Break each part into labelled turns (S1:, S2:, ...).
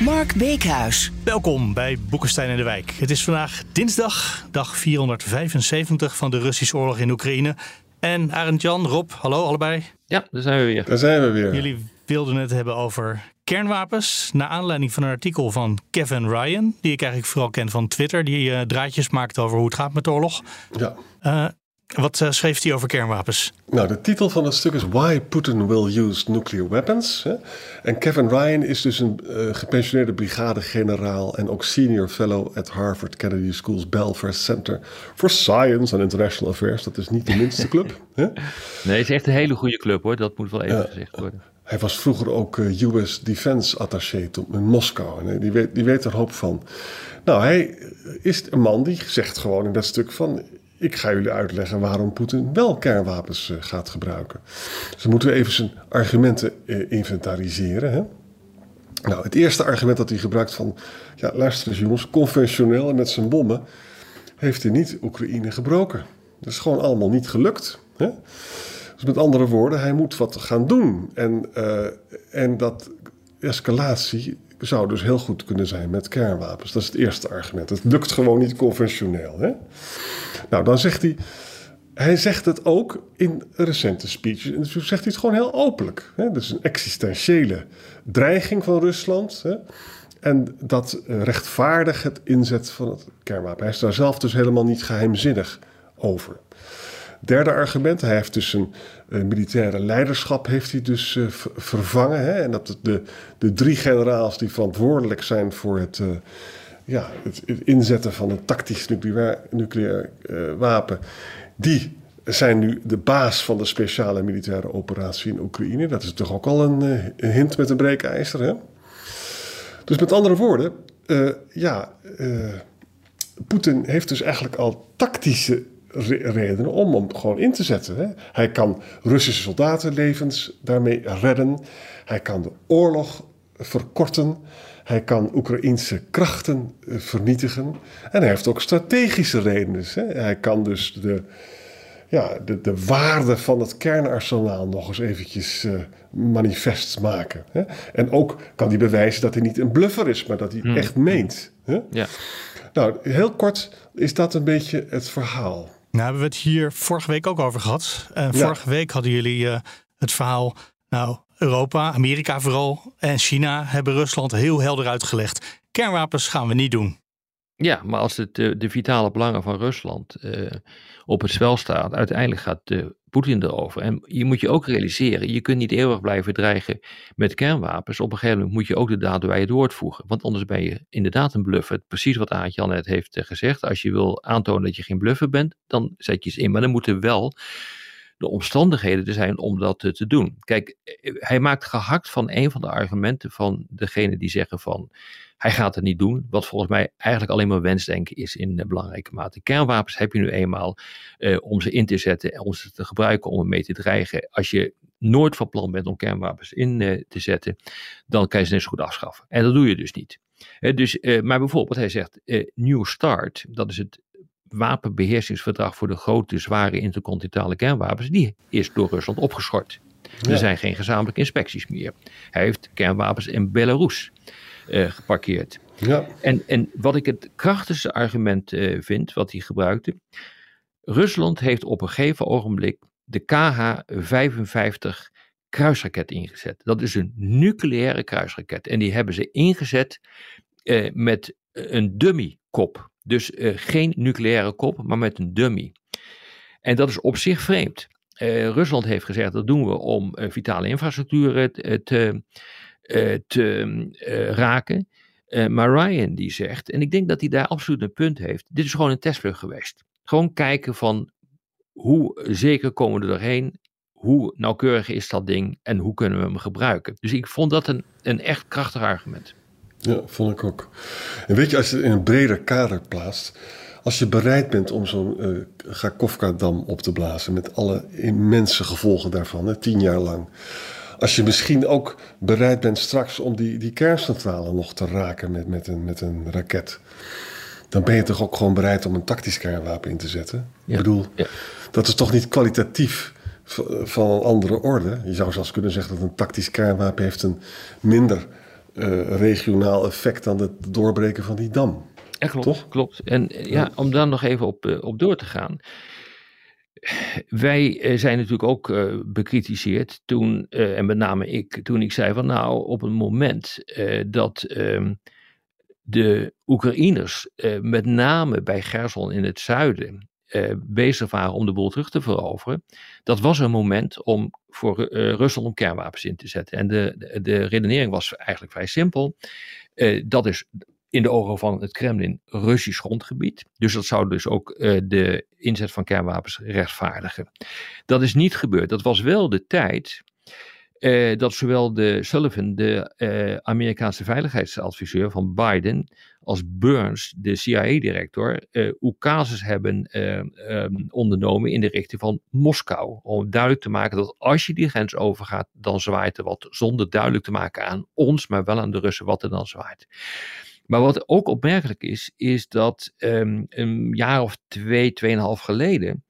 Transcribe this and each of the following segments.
S1: Mark Beekhuis.
S2: Welkom bij Boekenstein en de Wijk. Het is vandaag dinsdag, dag 475 van de Russische oorlog in Oekraïne. En Arend Jan, Rob, hallo allebei.
S3: Ja, daar zijn we weer.
S4: Daar zijn we weer.
S2: Jullie wilden het hebben over kernwapens. Naar aanleiding van een artikel van Kevin Ryan, die ik eigenlijk vooral ken van Twitter, die uh, draadjes maakt over hoe het gaat met de oorlog.
S4: Ja.
S2: Uh, wat uh, schreef hij over kernwapens?
S4: Nou, de titel van het stuk is Why Putin Will Use Nuclear Weapons. Hè? En Kevin Ryan is dus een uh, gepensioneerde brigadegeneraal en ook senior fellow at Harvard Kennedy School's Belfer Center for Science and International Affairs. Dat is niet de minste club. Hè?
S3: Nee, het is echt een hele goede club hoor. Dat moet wel even uh, gezegd worden.
S4: Hij was vroeger ook uh, US Defense Attaché in Moskou. En die weet, die weet er een hoop van. Nou, hij is een man die zegt gewoon in dat stuk van ik ga jullie uitleggen waarom Poetin wel kernwapens uh, gaat gebruiken. Dus dan moeten we even zijn argumenten uh, inventariseren. Hè? Nou, het eerste argument dat hij gebruikt van... Ja, luister eens jongens, conventioneel en met zijn bommen... heeft hij niet Oekraïne gebroken. Dat is gewoon allemaal niet gelukt. Hè? Dus met andere woorden, hij moet wat gaan doen. En, uh, en dat escalatie zou dus heel goed kunnen zijn met kernwapens. Dat is het eerste argument. Het lukt gewoon niet conventioneel. Hè? Nou, dan zegt hij. Hij zegt het ook in recente speeches. En dus zegt hij het gewoon heel openlijk. Hè? Is een existentiële dreiging van Rusland. Hè? En dat rechtvaardigt het inzet van het kernwapen. Hij is daar zelf dus helemaal niet geheimzinnig over. Derde argument, hij heeft dus een militaire leiderschap heeft hij dus uh, vervangen. Hè? En dat de, de drie generaals die verantwoordelijk zijn voor het, uh, ja, het, inzetten van een tactisch nucleair, nucleair wapen, die zijn nu de baas van de speciale militaire operatie in Oekraïne. Dat is toch ook al een, een hint met een breekijzer. Hè? Dus met andere woorden, ja, Poetin heeft dus eigenlijk al tactische redenen om hem gewoon in te zetten. Hè. Hij kan Russische soldatenlevens daarmee redden. Hij kan de oorlog verkorten. Hij kan Oekraïnse krachten vernietigen. En hij heeft ook strategische redenen. Hè. Hij kan dus de, ja, de, de waarde van het kernarsenaal nog eens eventjes uh, manifest maken. Hè. En ook kan hij bewijzen dat hij niet een bluffer is, maar dat hij hmm. echt meent. Hè.
S3: Ja.
S4: Nou, heel kort is dat een beetje het verhaal.
S2: Nou, hebben we het hier vorige week ook over gehad. En ja. vorige week hadden jullie uh, het verhaal. Nou, Europa, Amerika vooral en China hebben Rusland heel helder uitgelegd. Kernwapens gaan we niet doen.
S3: Ja, maar als het de, de vitale belangen van Rusland uh, op het spel staat, uiteindelijk gaat uh, Poetin erover. En je moet je ook realiseren, je kunt niet eeuwig blijven dreigen met kernwapens. Op een gegeven moment moet je ook de daden bij het woord voegen. Want anders ben je inderdaad een bluffer. Precies wat Aart-Jan net heeft uh, gezegd. Als je wil aantonen dat je geen bluffer bent, dan zet je ze in. Maar dan moeten wel de omstandigheden er zijn om dat te doen. Kijk, hij maakt gehakt van een van de argumenten van degene die zeggen van hij gaat het niet doen, wat volgens mij eigenlijk alleen maar wensdenken is in uh, belangrijke mate. Kernwapens heb je nu eenmaal uh, om ze in te zetten en om ze te gebruiken om mee te dreigen. Als je nooit van plan bent om kernwapens in uh, te zetten, dan kan je ze net zo goed afschaffen. En dat doe je dus niet. dus, maar bijvoorbeeld, hij zegt New Start, dat is het wapenbeheersingsverdrag voor de grote, zware intercontinentale kernwapens, die is door Rusland opgeschort. Ja. Er zijn geen gezamenlijke inspecties meer. Hij heeft kernwapens in Belarus uh, geparkeerd.
S4: Ja.
S3: En, en wat ik het krachtigste argument uh, vind, wat hij gebruikte. Rusland heeft op een gegeven ogenblik de KH-55 kruisraket ingezet. Dat is een nucleaire kruisraket. En die hebben ze ingezet uh, met een dummy kop. Dus uh, geen nucleaire kop, maar met een dummy. En dat is op zich vreemd. Uh, Rusland heeft gezegd dat doen we om vitale infrastructuur te, te raken. maar Ryan die zegt, en ik denk dat hij daar absoluut een punt heeft, dit is gewoon een testvlucht geweest. Gewoon kijken van hoe zeker komen we er doorheen, hoe nauwkeurig is dat ding en hoe kunnen we hem gebruiken. Dus ik vond dat een, een echt krachtig argument.
S4: Ja, vond ik ook. En weet je, als je het in een breder kader plaatst, als je bereid bent om zo'n uh, Gakovka-dam op te blazen met alle immense gevolgen daarvan, hè, tien jaar lang. Als je misschien ook bereid bent straks om die, die kerncentrale nog te raken met, met, een, met een raket. Dan ben je toch ook gewoon bereid om een tactisch kernwapen in te zetten? Ik bedoel, ja. dat is toch niet kwalitatief van een andere orde? Je zou zelfs kunnen zeggen dat een tactisch kernwapen heeft een minder uh, regionaal effect dan het doorbreken van die dam.
S3: Ja, klopt. Toch? klopt. En ja, om daar nog even op, op door te gaan wij eh, zijn natuurlijk ook uh, bekritiseerd toen, uh, en met name ik, toen ik zei van nou, op het moment dat um, de Oekraïners met name bij Gerson in het zuiden bezig waren om de boel terug te veroveren, dat was een moment om voor Rusland om kernwapens in te zetten. En de, de, de redenering was eigenlijk vrij simpel. dat is in de ogen van het Kremlin Russisch grondgebied. Dus dat zou dus ook uh, de inzet van kernwapens rechtvaardigen. Dat is niet gebeurd. Dat was wel de tijd uh, dat zowel de Sullivan, de uh, Amerikaanse veiligheidsadviseur van Biden, als Burns, de CIA-director, uh, casus hebben um, ondernomen in de richting van Moskou. Om duidelijk te maken dat als je die grens overgaat, dan zwaait er wat. Zonder duidelijk te maken aan ons, maar wel aan de Russen wat er dan zwaait. Maar wat ook opmerkelijk is, is dat um, een jaar of twee, tweeënhalf geleden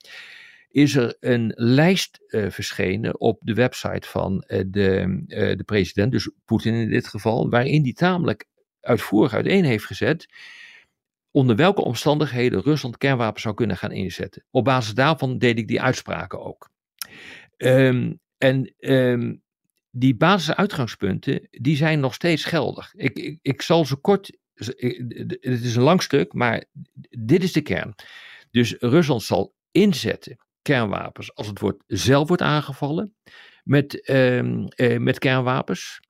S3: is er een lijst uh, verschenen op de website van uh, de, uh, de president, dus Poetin in dit geval, waarin die tamelijk uitvoerig uiteen heeft gezet onder welke omstandigheden Rusland kernwapens zou kunnen gaan inzetten. Op basis daarvan deed ik die uitspraken ook. Um, en um, die basisuitgangspunten, die zijn nog steeds geldig. Ik, ik, ik zal ze kort het is een lang stuk, maar dit is de kern. Dus Rusland zal inzetten kernwapens als het wordt, zelf wordt aangevallen met, uh, uh, met kernwapens.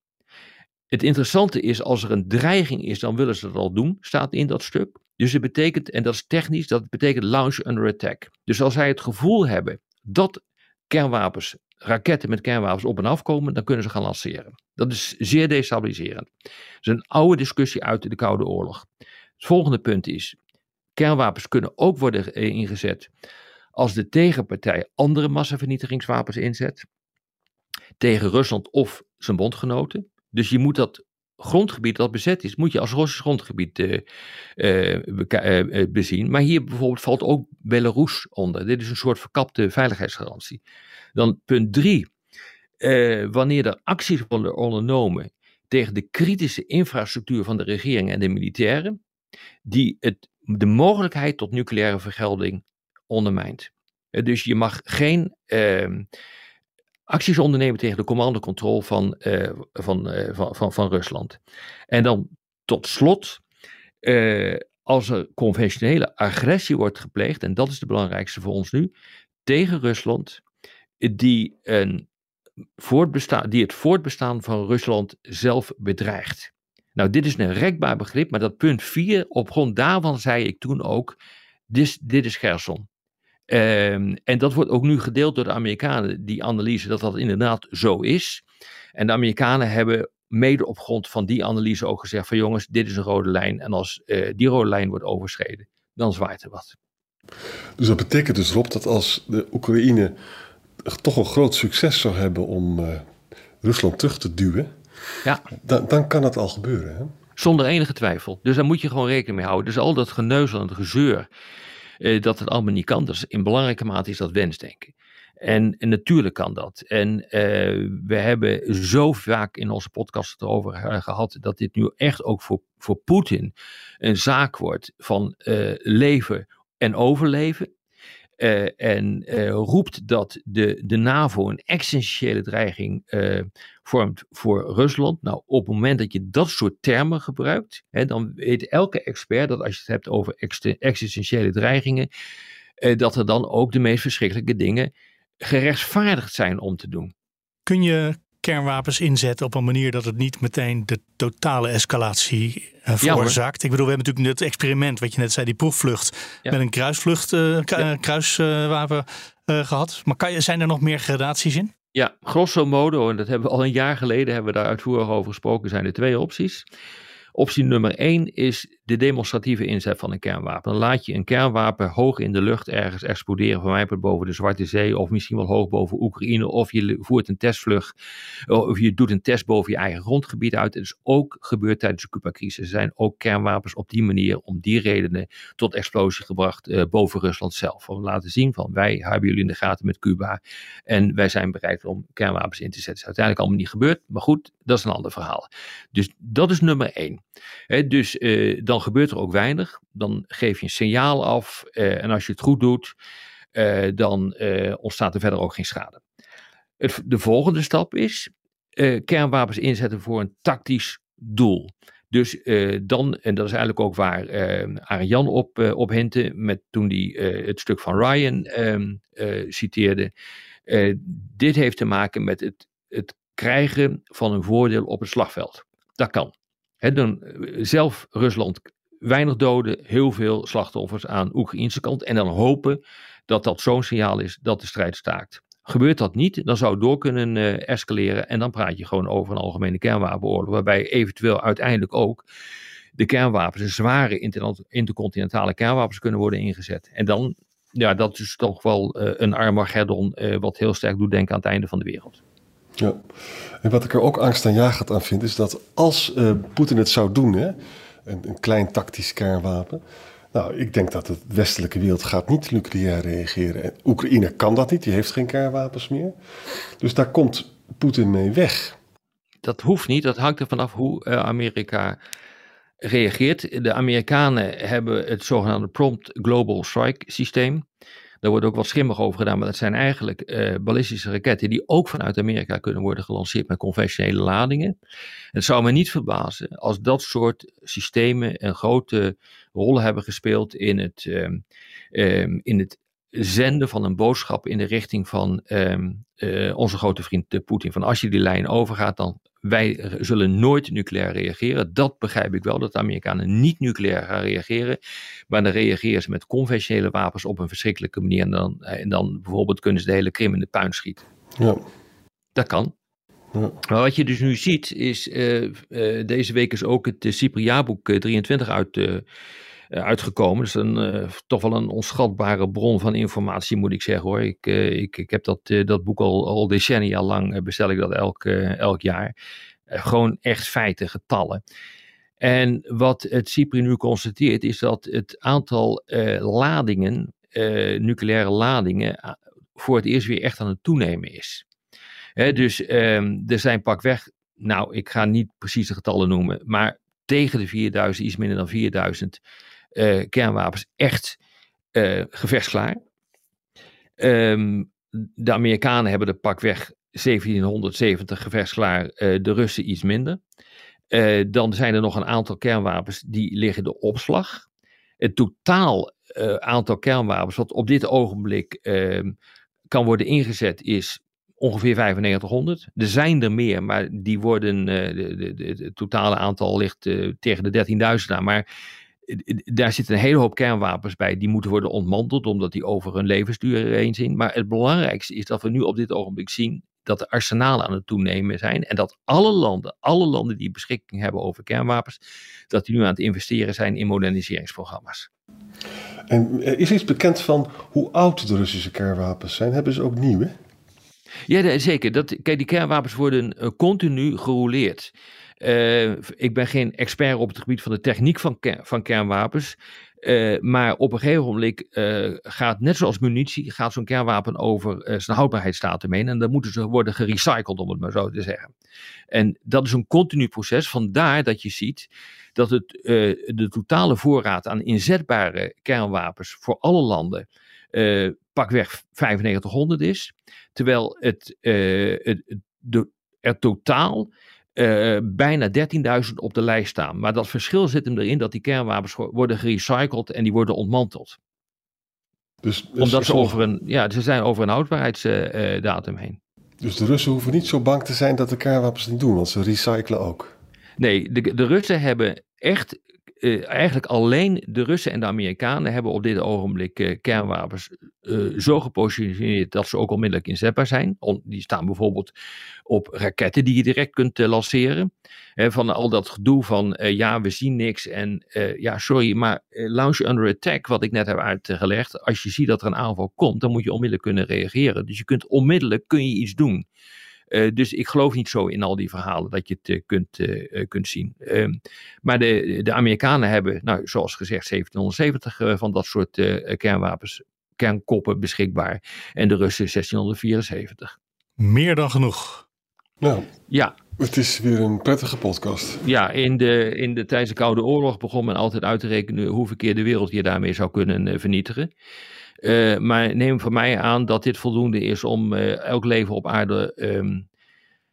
S3: Het interessante is, als er een dreiging is, dan willen ze dat al doen, staat in dat stuk. Dus het betekent, en dat is technisch, dat betekent launch under attack. Dus als zij het gevoel hebben dat kernwapens raketten met kernwapens op en af komen, dan kunnen ze gaan lanceren. Dat is zeer destabiliserend. Dat is een oude discussie uit de Koude Oorlog. Het volgende punt is: kernwapens kunnen ook worden ingezet als de tegenpartij andere massavernietigingswapens inzet tegen Rusland of zijn bondgenoten. Dus je moet dat grondgebied dat bezet is, moet je als Russisch grondgebied uh, bezien. Maar hier bijvoorbeeld valt ook Belarus onder. Dit is een soort verkapte veiligheidsgarantie. Dan punt drie. Wanneer er acties worden ondernomen tegen de kritische infrastructuur van de regering en de militairen, die het, de mogelijkheid tot nucleaire vergelding ondermijnt. Dus je mag geen uh, acties ondernemen tegen de commandocontrole van, uh, van, van, van, van, Rusland. En dan tot slot, als er conventionele agressie wordt gepleegd, en dat is de belangrijkste voor ons nu, tegen Rusland, die, een voortbestaan, die het voortbestaan van Rusland zelf bedreigt. Nou, dit is een rekbaar begrip, maar dat punt 4, op grond daarvan zei ik toen ook, dit, dit is Gerson. Um, en dat wordt ook nu gedeeld door de Amerikanen, die analyse, dat dat inderdaad zo is. En de Amerikanen hebben mede op grond van die analyse ook gezegd van jongens, dit is een rode lijn. En als uh, die rode lijn wordt overschreden, dan zwaait er wat.
S4: Dus dat betekent dus Rob dat als de Oekraïne toch een groot succes zou hebben om uh, Rusland terug te duwen, ja. dan, dan kan het al gebeuren. Hè?
S3: Zonder enige twijfel. Dus daar moet je gewoon rekening mee houden. Dus al dat geneuzel en gezeur, uh, dat het allemaal niet kan, dus in belangrijke mate is dat wensdenken. En, en, natuurlijk kan dat. En uh, we hebben zo vaak in onze podcast erover gehad dat dit nu echt ook voor, voor Poetin een zaak wordt van leven en overleven. Uh, en uh, roept dat de, de NAVO een essentiële dreiging uh, vormt voor Rusland. Nou, op het moment dat je dat soort termen gebruikt, hè, dan weet elke expert dat als je het hebt over existentiële dreigingen, dat er dan ook de meest verschrikkelijke dingen gerechtvaardigd zijn om te doen.
S2: Kun je kernwapens inzetten op een manier dat het niet meteen de totale escalatie uh, veroorzaakt. Ja, ik bedoel, we hebben natuurlijk het experiment, wat je net zei, die proefvlucht met een kruisvlucht, uh, kruiswapen gehad. Maar kan je, zijn er nog meer gradaties in?
S3: Ja, grosso modo, en dat hebben we al een jaar geleden hebben we daar uitvoerig over gesproken, zijn er twee opties. Optie nummer één is de demonstratieve inzet van een kernwapen. Dan laat je een kernwapen hoog in de lucht ergens exploderen, van mij boven de Zwarte Zee, of misschien wel hoog boven Oekraïne, of je voert een testvlucht, of je doet een test boven je eigen grondgebied uit. Het is ook gebeurd tijdens de Cuba-crisis. Er zijn ook kernwapens op die manier, om die redenen, tot explosie gebracht uh, boven Rusland zelf. Om te laten zien van wij hebben jullie in de gaten met Cuba en wij zijn bereid om kernwapens in te zetten. Dat is uiteindelijk allemaal niet gebeurd, maar goed, dat is een ander verhaal. Dus dat is nummer één. Dus uh, dan gebeurt er ook weinig. Dan geef je een signaal af uh, en als je het goed doet, uh, dan ontstaat er verder ook geen schade. Het, de volgende stap is kernwapens inzetten voor een tactisch doel. Dus dan, en dat is eigenlijk ook waar Arjan op, op hintte, met, toen hij het stuk van Ryan ehm, citeerde. dit heeft te maken met het, het krijgen van een voordeel op het slagveld. Dat kan. Dan eh, zelf Rusland weinig doden, heel veel slachtoffers aan Oekraïnse kant. En dan hopen dat dat zo'n signaal is dat de strijd staakt. Gebeurt dat niet, dan zou het door kunnen uh, escaleren. En dan praat je gewoon over een algemene kernwapenoorlog. Waarbij eventueel uiteindelijk ook de kernwapens, de zware intercontinentale kernwapens kunnen worden ingezet. En dan, ja, dat is toch wel uh, een Armageddon, uh, wat heel sterk doet denken aan het einde van de wereld.
S4: Ja, en wat ik er ook angstaanjagend aan vind, is dat als uh, Poetin het zou doen, hè, een, een, klein tactisch kernwapen. Nou, ik denk dat de westelijke wereld gaat niet nucleair reageren. En Oekraïne kan dat niet, die heeft geen kernwapens meer. Dus daar komt Poetin mee weg.
S3: Dat hoeft niet, dat hangt er vanaf hoe uh, Amerika reageert. De Amerikanen hebben het zogenaamde Prompt Global Strike systeem. Daar wordt ook wat schimmig over gedaan, maar dat zijn eigenlijk uh, ballistische raketten die ook vanuit Amerika kunnen worden gelanceerd met conventionele ladingen. Het zou me niet verbazen als dat soort systemen een grote rol hebben gespeeld in het, uh, uh, in het zenden van een boodschap in de richting van uh, onze grote vriend Poetin. Van als je die lijn overgaat, dan wij zullen nooit nucleair reageren. Dat begrijp ik wel, dat de Amerikanen niet nucleair gaan reageren. Maar dan reageren ze met conventionele wapens op een verschrikkelijke manier. En dan, en dan bijvoorbeeld kunnen ze de hele Krim in de puin schieten.
S4: Ja.
S3: Dat kan. Ja. Maar wat je dus nu ziet, is uh, uh, deze week is ook het Cypriaboek 23 uit uh, uitgekomen. Dat is een, uh, toch wel een onschatbare bron van informatie, moet ik zeggen hoor. Ik, uh, ik, ik heb dat, dat boek al, al decennia lang, bestel ik dat elk, elk jaar. gewoon echt feiten, getallen. En wat het CIPRI nu constateert, is dat het aantal ladingen, nucleaire ladingen, voor het eerst weer echt aan het toenemen is. Dus um, er zijn pakweg, nou ik ga niet precies de getallen noemen, maar tegen de 4000, iets minder dan 4000 uh, kernwapens echt uh, gevechtsklaar. Um, de Amerikanen hebben de pakweg 1770 gevechtsklaar, uh, de Russen iets minder. dan zijn er nog een aantal kernwapens die liggen de opslag. Het totaal aantal kernwapens wat op dit ogenblik ehm, kan worden ingezet is ongeveer 9500. Er zijn er meer, maar die worden, het totale aantal ligt tegen de 13.000 aan. Maar daar zitten een hele hoop kernwapens bij die moeten worden ontmanteld omdat die over hun levensduur heen zien. Maar het belangrijkste is dat we nu op dit ogenblik zien dat de arsenalen aan het toenemen zijn en dat alle landen, alle landen die beschikking hebben over kernwapens, dat die nu aan het investeren zijn in moderniseringsprogramma's.
S4: En is iets bekend van hoe oud de Russische kernwapens zijn? Hebben ze ook nieuwe?
S3: Ja, zeker. Dat, kijk, die kernwapens worden uh, continu gerouleerd. Uh, ik ben geen expert op het gebied van de techniek van, van kernwapens. Uh, maar op een gegeven moment uh, gaat, net zoals munitie, gaat zo'n kernwapen over zijn houdbaarheidsdatum heen. En dan moeten ze worden gerecycled, om het maar zo te zeggen. En dat is een continu proces. Vandaar dat je ziet dat het, de totale voorraad aan inzetbare kernwapens voor alle landen pakweg 9500 is. Terwijl het, het de, er totaal uh, bijna 13.000 op de lijst staan. Maar dat verschil zit hem erin dat die kernwapens worden gerecycled en die worden ontmanteld. Dus, dus Omdat ze, over een, ja, ze zijn over een houdbaarheidsdatum uh, heen.
S4: Dus de Russen hoeven niet zo bang te zijn dat de kernwapens niet doen, want ze recyclen ook.
S3: Nee, de, de Russen hebben echt uh, eigenlijk alleen de Russen en de Amerikanen hebben op dit ogenblik uh, kernwapens uh, zo gepositioneerd dat ze ook onmiddellijk inzetbaar zijn. Die staan bijvoorbeeld op raketten die je direct kunt lanceren. Van al dat gedoe van ja, we zien niks en ja, sorry, maar launch under attack, wat ik net heb uitgelegd. Als je ziet dat er een aanval komt, dan moet je onmiddellijk kunnen reageren. Dus je kunt onmiddellijk kun je iets doen. Uh, dus ik geloof niet zo in al die verhalen dat je het uh, kunt, uh, kunt zien. Ehm, maar de, de Amerikanen hebben, nou, zoals gezegd, 1770 van dat soort kernwapens, kernkoppen beschikbaar. En de Russen 1674.
S2: Meer dan genoeg.
S4: Nou,
S3: ja.
S4: Het is weer een prettige podcast.
S3: Ja, in de, in de, tijdens de Koude Oorlog begon men altijd uit te rekenen hoe verkeerd de wereld je daarmee zou kunnen vernietigen. Uh, maar neem van mij aan dat dit voldoende is om uh, elk leven op aarde um,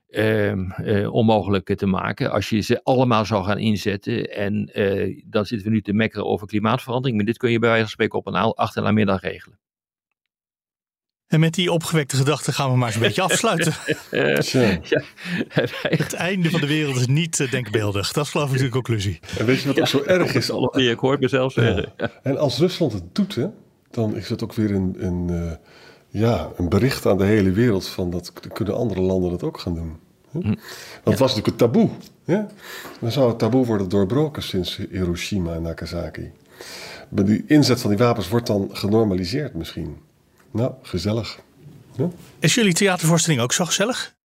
S3: um, uh, onmogelijk te maken. Als je ze allemaal zou gaan inzetten. En dan zitten we nu te mekkeren over klimaatverandering. Maar dit kun je bij wijze van spreken op een achternamiddag regelen.
S2: En met die opgewekte gedachten gaan we maar eens een beetje afsluiten.
S3: ja,
S2: het einde van de wereld is niet denkbeeldig. Dat is geloof ik de conclusie.
S4: En weet je wat ook zo erg is?
S3: Ik hoor mezelf zeggen.
S4: Ja. En als Rusland het doet, hè, dan is het ook weer een, een, uh, ja, een bericht aan de hele wereld van dat kunnen andere landen dat ook gaan doen. Hm? Want het was natuurlijk een taboe. Hè? Dan zou het taboe worden doorbroken sinds Hiroshima en Nagasaki. Maar die inzet van die wapens wordt dan genormaliseerd misschien. Nou, gezellig.
S2: Is jullie theatervoorstelling ook zo gezellig?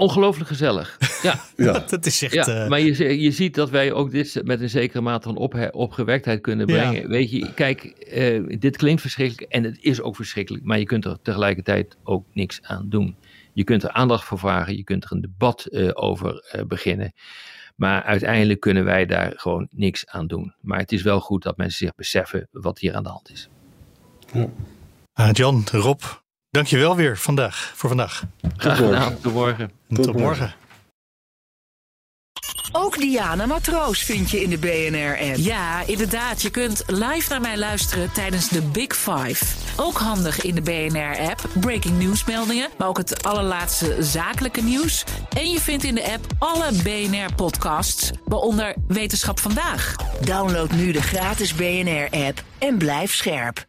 S3: Ongelooflijk gezellig. Ja,
S2: ja. dat is echt.
S3: Ja, maar je, je ziet dat wij ook dit met een zekere mate van op, opgewektheid kunnen brengen. Ja. Weet je, kijk, uh, dit klinkt verschrikkelijk en het is ook verschrikkelijk, maar je kunt er tegelijkertijd ook niks aan doen. Je kunt er aandacht voor vragen, je kunt er een debat uh, over uh, beginnen. Maar uiteindelijk kunnen wij daar gewoon niks aan doen. Maar het is wel goed dat mensen zich beseffen wat hier aan de hand is.
S2: Ja. Uh, Jan, Rob, Dankjewel weer vandaag, voor vandaag.
S3: Graag gedaan. Tot morgen.
S2: Tot, Tot morgen.
S1: Ook Diana Matroos vind je in de BNR-app.
S5: Ja, inderdaad. Je kunt live naar mij luisteren tijdens de Big Five. Ook handig in de BNR-app. Breaking nieuwsmeldingen, maar ook het allerlaatste zakelijke nieuws. En je vindt in de app alle BNR-podcasts, waaronder Wetenschap Vandaag.
S1: Download nu de gratis BNR-app en blijf scherp.